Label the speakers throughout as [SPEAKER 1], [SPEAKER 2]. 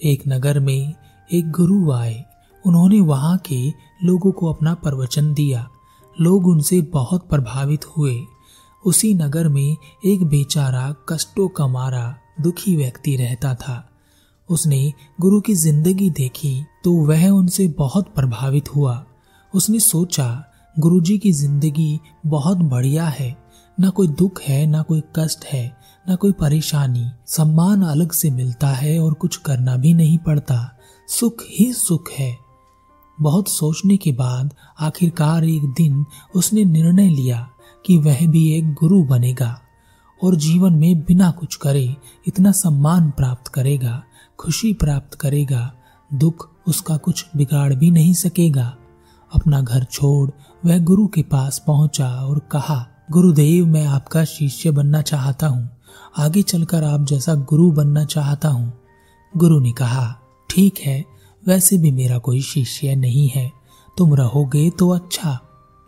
[SPEAKER 1] एक नगर में एक गुरु आए। उन्होंने वहाँ के लोगों को अपना प्रवचन दिया। लोग उनसे बहुत प्रभावित हुए। उसी नगर में एक बेचारा कष्टों का मारा दुखी व्यक्ति रहता था। उसने गुरु की ज़िंदगी देखी तो वह उनसे बहुत प्रभावित हुआ। उसने सोचा, गुरुजी की ज़िंदगी बहुत बढ़िया है। न कोई दुख है, न कोई कष्ट है। न कोई परेशानी, सम्मान अलग से मिलता है और कुछ करना भी नहीं पड़ता। सुख ही सुख है। बहुत सोचने के बाद आखिरकार एक दिन उसने निर्णय लिया कि वह भी एक गुरु बनेगा और जीवन में बिना कुछ करे इतना सम्मान प्राप्त करेगा, खुशी प्राप्त करेगा, दुख उसका कुछ बिगाड़ भी नहीं सकेगा। अपना घर छोड़ वह गुरु के पास पहुँचा और कहा, गुरुदेव, मैं आपका शिष्य बनना चाहता हूँ। आगे चलकर आप जैसा गुरु बनना चाहता हूँ। गुरु ने कहा, ठीक है, वैसे भी मेरा कोई शिष्य नहीं है। तुम रहोगे तो अच्छा।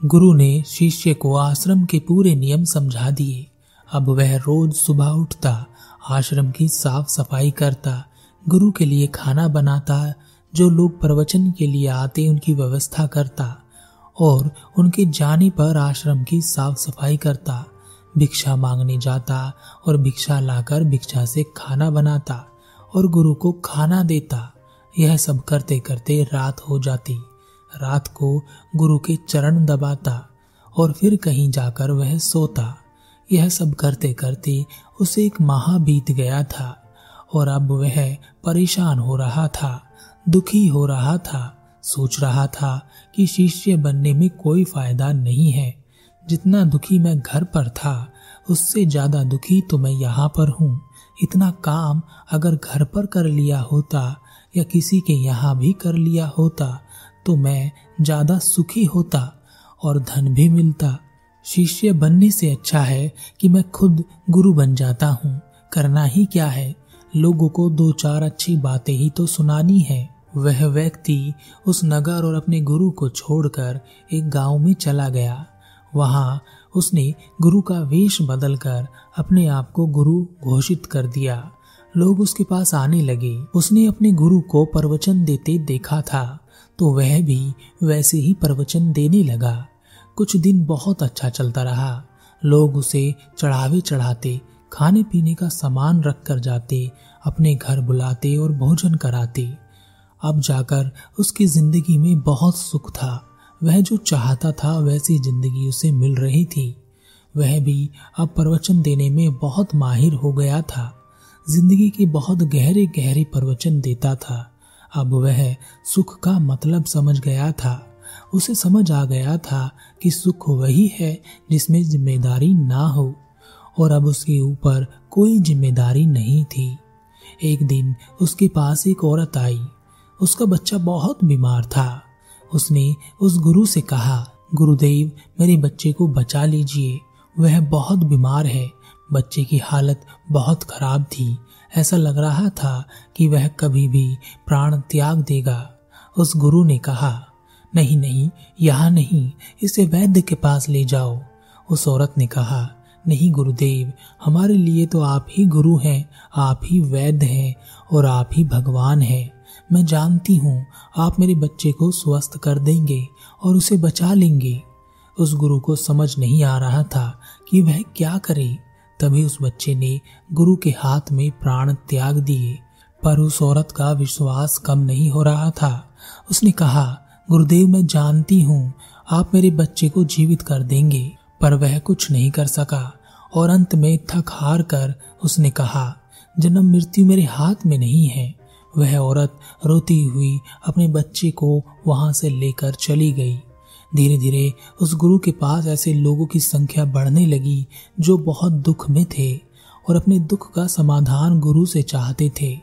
[SPEAKER 1] गुरु ने शिष्य को आश्रम के पूरे नियम समझा दिए। अब वह रोज सुबह उठता, आश्रम की साफ़ सफ़ाई करता, गुरु के लिए खाना बनाता, जो लोग प्रवचन के लिए आते उनकी व्यवस्था करता, और उनके जाने पर आश्रम की साफ़ सफ़ाई करता। भिक्षा मांगने जाता और भिक्षा लाकर भिक्षा से खाना बनाता और गुरु को खाना देता। यह सब करते करते रात हो जाती। रात को गुरु के चरण दबाता और फिर कहीं जाकर वह सोता। यह सब करते करते उसे एक माह बीत गया था और अब वह परेशान हो रहा था, दुखी हो रहा था, सोच रहा था कि शिष्य बनने में कोई फ़ायदा नहीं है। जितना दुखी मैं घर पर था, उससे ज़्यादा दुखी तो मैं यहाँ पर हूँ। इतना काम अगर घर पर कर लिया होता या किसी के यहाँ भी कर लिया होता तो मैं ज़्यादा सुखी होता और धन भी मिलता। शिष्य बनने से अच्छा है कि मैं खुद गुरु बन जाता हूँ। करना ही क्या है? लोगों को दो चार अच्छी बातें ही तो सुनानी है। वह व्यक्ति उस नगर और अपने गुरु को छोड़कर एक गाँव में चला गया। वहाँ उसने गुरु का वेश बदलकर अपने आप को गुरु घोषित कर दिया। लोग उसके पास आने लगे। उसने अपने गुरु को प्रवचन देते देखा था तो वह भी वैसे ही प्रवचन देने लगा। कुछ दिन बहुत अच्छा चलता रहा। लोग उसे चढ़ावे चढ़ाते खाने पीने का सामान रख कर जाते, अपने घर बुलाते और भोजन कराते। अब जाकर उसकी ज़िंदगी में बहुत सुख था। वह जो चाहता था वैसी ज़िंदगी उसे मिल रही थी। वह भी अब प्रवचन देने में बहुत माहिर हो गया था। ज़िंदगी के बहुत गहरे गहरे प्रवचन देता था। अब वह सुख का मतलब समझ गया था। उसे समझ आ गया था कि सुख वही है जिसमें ज़िम्मेदारी ना हो, और अब उसके ऊपर कोई ज़िम्मेदारी नहीं थी। एक दिन उसके पास एक औरत आई। उसका बच्चा बहुत बीमार था। उसने उस गुरु से कहा, गुरुदेव, मेरे बच्चे को बचा लीजिए। वह बहुत बीमार है। बच्चे की हालत बहुत खराब थी। ऐसा लग रहा था कि वह कभी भी प्राण त्याग देगा। उस गुरु ने कहा, नहीं नहीं, यहाँ नहीं। इसे वैद्य के पास ले जाओ। उस औरत ने कहा, नहीं गुरुदेव, हमारे लिए तो आप ही गुरु हैं, आप ही वैद्य हैं और आप ही भगवान हैं। मैं जानती हूँ, आप मेरे बच्चे को स्वस्थ कर देंगे और उसे बचा लेंगे। उस गुरु को समझ नहीं आ रहा था कि वह क्या करे। तभी उस बच्चे ने गुरु के हाथ में प्राण त्याग दिए, पर उस औरत का विश्वास कम नहीं हो रहा था। उसने कहा, गुरुदेव, मैं जानती हूँ, आप मेरे बच्चे को जीवित कर देंगे। पर वह कुछ नहीं कर सका, और अंत में थक हार कर उसने कहा, जन्म मृत्यु मेरे हाथ में नहीं है। वह औरत रोती हुई अपने बच्चे को वहाँ से लेकर चली गई। धीरे धीरे उस गुरु के पास ऐसे लोगों की संख्या बढ़ने लगी जो बहुत दुख में थे और अपने दुख का समाधान गुरु से चाहते थे।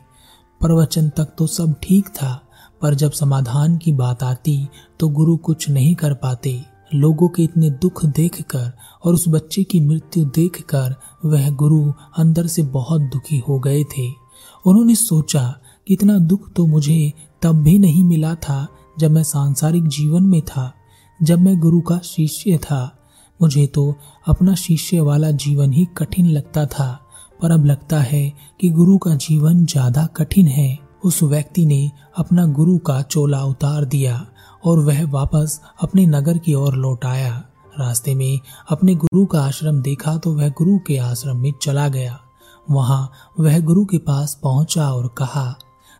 [SPEAKER 1] प्रवचन तक तो सब ठीक था, पर जब समाधान की बात आती तो गुरु कुछ नहीं कर पाते। लोगों के इतने दुख देखकर और उस बच्चे की मृत्यु देखकर वह गुरु अंदर से बहुत दुखी हो गए थे। उन्होंने सोचा कितना दुख तो मुझे तब भी नहीं मिला था जब मैं सांसारिक जीवन में था, जब मैं गुरु का शिष्य था। मुझे तो अपना शिष्य वाला जीवन ही कठिन लगता था, पर अब लगता है कि गुरु का जीवन ज़्यादा कठिन है। उस व्यक्ति ने अपना गुरु का चोला उतार दिया और वह वापस अपने नगर की ओर लौट आया। रास्ते में अपने गुरु का आश्रम देखा तो वह गुरु के आश्रम में चला गया। वहाँ वह गुरु के पास पहुँचा और कहा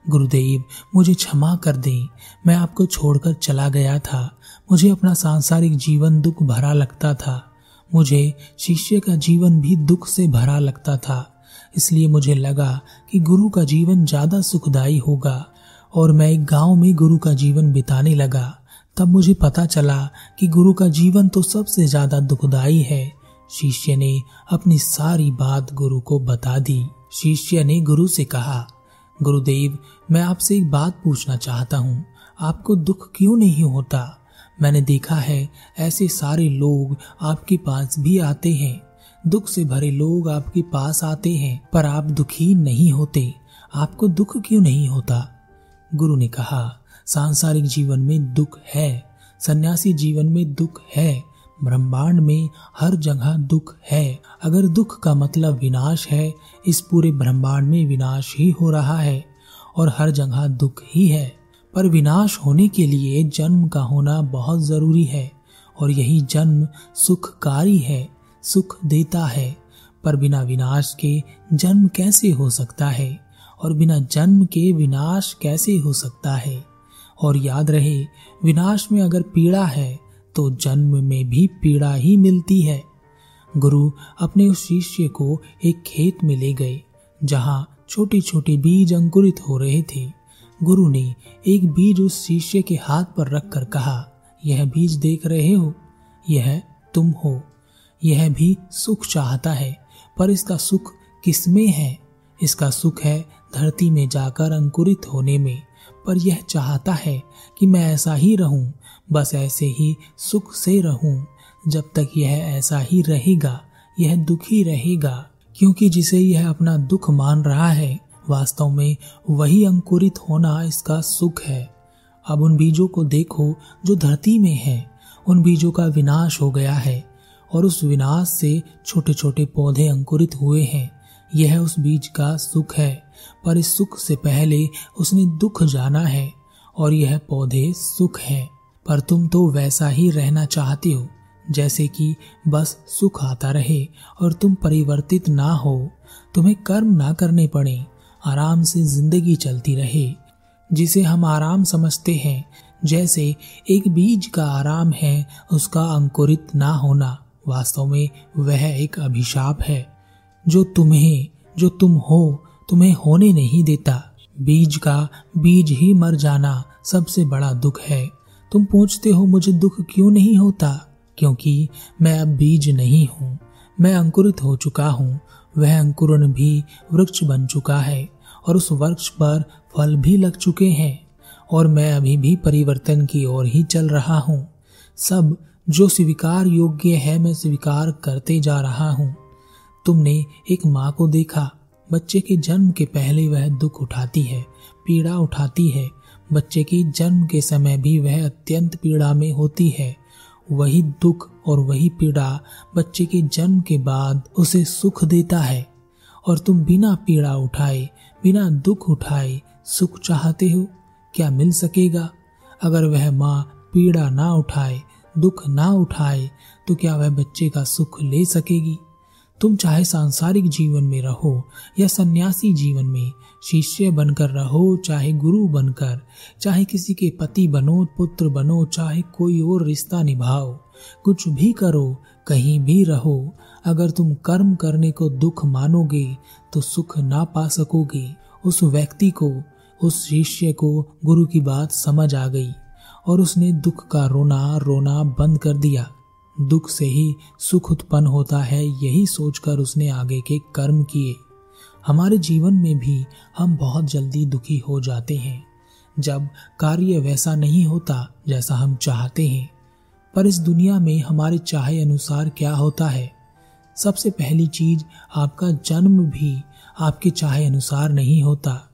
[SPEAKER 1] गुरुदेव, मुझे क्षमा कर दें। मैं आपको छोड़कर चला गया था। मुझे अपना सांसारिक जीवन दुख भरा लगता था। मुझे शिष्य का जीवन भी दुख से भरा लगता था। इसलिए मुझे लगा कि गुरु का जीवन ज़्यादा सुखदायी होगा और मैं एक गाँव में गुरु का जीवन बिताने लगा। तब मुझे पता चला कि गुरु का जीवन तो सबसे ज़्यादा दुखदायी है। शिष्य ने अपनी सारी बात गुरु को बता दी। शिष्य ने गुरु से कहा गुरुदेव, मैं आपसे एक बात पूछना चाहता हूँ। आपको दुख क्यों नहीं होता? मैंने देखा है, ऐसे सारे लोग आपके पास भी आते हैं। दुख से भरे लोग आपके पास आते हैं, पर आप दुखी नहीं होते। आपको दुख क्यों नहीं होता? गुरु ने कहा, सांसारिक जीवन में दुख है, सन्यासी जीवन में दुख है ब्रह्मांड में हर जगह दुख है। अगर दुख का मतलब विनाश है, इस पूरे ब्रह्मांड में विनाश ही हो रहा है और हर जगह दुख ही है। पर विनाश होने के लिए जन्म का होना बहुत ज़रूरी है और यही जन्म सुखकारी है, सुख देता है। पर बिना विनाश के जन्म कैसे हो सकता है और बिना जन्म के विनाश कैसे हो सकता है? और याद रहे, विनाश में अगर पीड़ा है तो जन्म में भी पीड़ा ही मिलती है। गुरु अपने उस शिष्य को एक खेत में ले गए, जहाँ छोटे छोटे बीज अंकुरित हो रहे थे। गुरु ने एक बीज उस शिष्य के हाथ पर रखकर कहा, यह बीज देख रहे हो? यह तुम हो। यह भी सुख चाहता है, पर इसका सुख किसमें है? इसका सुख है धरती में जाकर अंकुरित होने में। पर यह चाहता है कि मैं ऐसा ही रहूँ, बस ऐसे ही सुख से रहूँ। जब तक यह ऐसा ही रहेगा, यह दुखी रहेगा, क्योंकि जिसे यह अपना दुख मान रहा है, वास्तव में वही अंकुरित होना इसका सुख है। अब उन बीजों को देखो जो धरती में है, उन बीजों का विनाश हो गया है, और उस विनाश से छोटे छोटे पौधे अंकुरित हुए हैं। यह उस बीज का सुख है, पर इस सुख से पहले उसने दुख जाना है, और यह पौधे सुख है। पर तुम तो वैसा ही रहना चाहते हो, जैसे कि बस सुख आता रहे और तुम परिवर्तित ना हो। तुम्हें कर्म ना करने पड़े, आराम से ज़िंदगी चलती रहे, जिसे हम आराम समझते हैं, जैसे एक बीज का आराम है, उसका अंकुरित ना होना। वास्तव में वह एक अभिशाप है। जो तुम्हें, जो तुम हो, तुम्हें होने नहीं देता। बीज का बीज ही मर जाना सबसे बड़ा दुख है। तुम पूछते हो, मुझे दुख क्यों नहीं होता? क्योंकि मैं अब बीज नहीं हूँ। मैं अंकुरित हो चुका हूँ। वह अंकुरन भी वृक्ष बन चुका है और उस वृक्ष पर फल भी लग चुके हैं और मैं अभी भी परिवर्तन की ओर ही चल रहा हूँ। सब जो स्वीकार योग्य है, मैं स्वीकार करते जा रहा हूँ। तुमने एक माँ को देखा। बच्चे के जन्म के पहले वह दुख उठाती है, पीड़ा उठाती है। बच्चे की जन्म के समय भी वह अत्यंत पीड़ा में होती है। वही दुख और वही पीड़ा बच्चे के जन्म के बाद उसे सुख देता है। और तुम बिना पीड़ा उठाए, बिना दुख उठाए सुख चाहते हो? क्या मिल सकेगा? अगर वह माँ पीड़ा ना उठाए, दुख ना उठाए तो क्या वह बच्चे का सुख ले सकेगी? तुम चाहे सांसारिक जीवन में रहो या सन्यासी जीवन में, शिष्य बनकर रहो, चाहे गुरु बनकर, चाहे किसी के पति बनो, पुत्र बनो, चाहे कोई और रिश्ता निभाओ। कुछ भी करो, कहीं भी रहो। अगर तुम कर्म करने को दुख मानोगे तो सुख ना पा सकोगे। उस व्यक्ति को, उस शिष्य को गुरु की बात समझ आ गई और उसने दुख का रोना रोना बंद कर दिया। दुख से ही सुख उत्पन्न होता है, यही सोचकर उसने आगे के कर्म किए। हमारे जीवन में भी हम बहुत जल्दी दुखी हो जाते हैं। जब कार्य वैसा नहीं होता जैसा हम चाहते हैं, पर इस दुनिया में हमारे चाहे अनुसार क्या होता है, सबसे पहली चीज़ आपका जन्म भी आपके चाहे अनुसार नहीं होता।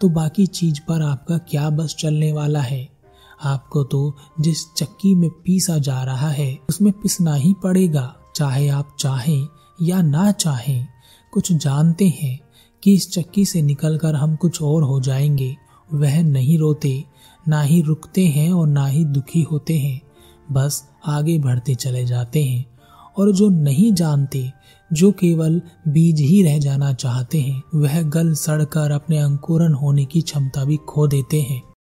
[SPEAKER 1] तो बाकी चीज़ पर आपका क्या बस चलने वाला है? आपको तो जिस चक्की में पीसा जा रहा है, उसमें पिसना ही पड़ेगा। चाहे आप चाहें या ना चाहें, कुछ जानते हैं कि इस चक्की से निकलकर हम कुछ और हो जाएँगे। वह नहीं रोते, ना ही रुकते हैं और ना ही दुखी होते हैं। बस आगे बढ़ते चले जाते हैं। और जो नहीं जानते, जो केवल बीज ही रह जाना चाहते हैं, वह गल सड़कर अपने अंकुरन होने की क्षमता भी खो देते हैं।